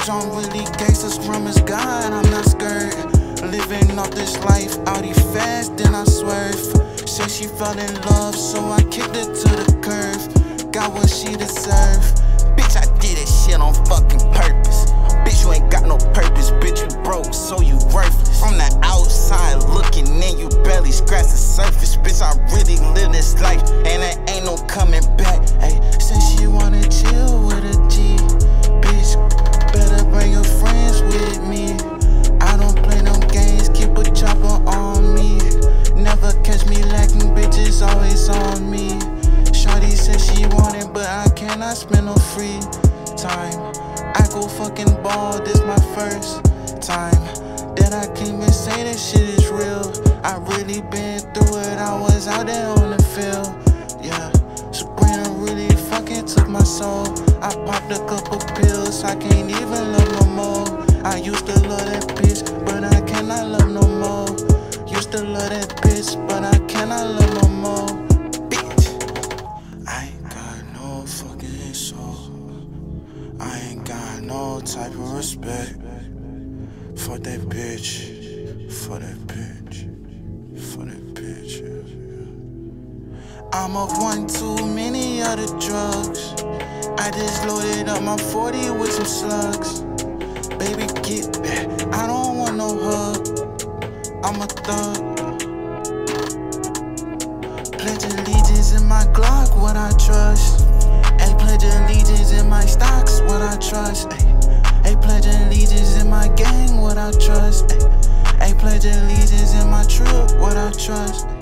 bitch, I'm really gangsta, promise God, I'm not scared. Living off this life, out fast, then I swerve. Said she fell in love, so I kicked her to the curve. Got what she deserve. Bitch, I did this shit on fucking purpose. Bitch, you ain't got no purpose. Bitch, you broke, so you worthless. From the outside looking in, you barely scratch the surface. Bitch, I really live this life, and there I spend no free time. I go fucking ball, this my first time. That I can't even say that shit is real. I really been through it, I was out there on the field. Yeah, Sabrina really fucking took my soul. I popped a couple pills, I can't even love no more. I used to love that bitch, no type of respect for that bitch, for that bitch, for that bitch. I'm up one too many other drugs. I just loaded up my 40 with some slugs. Baby, get back. I don't want no hug. I'm a thug. Pledge allegiance in my Glock, what I trust. And pledge allegiance in my stocks, what I trust. emotions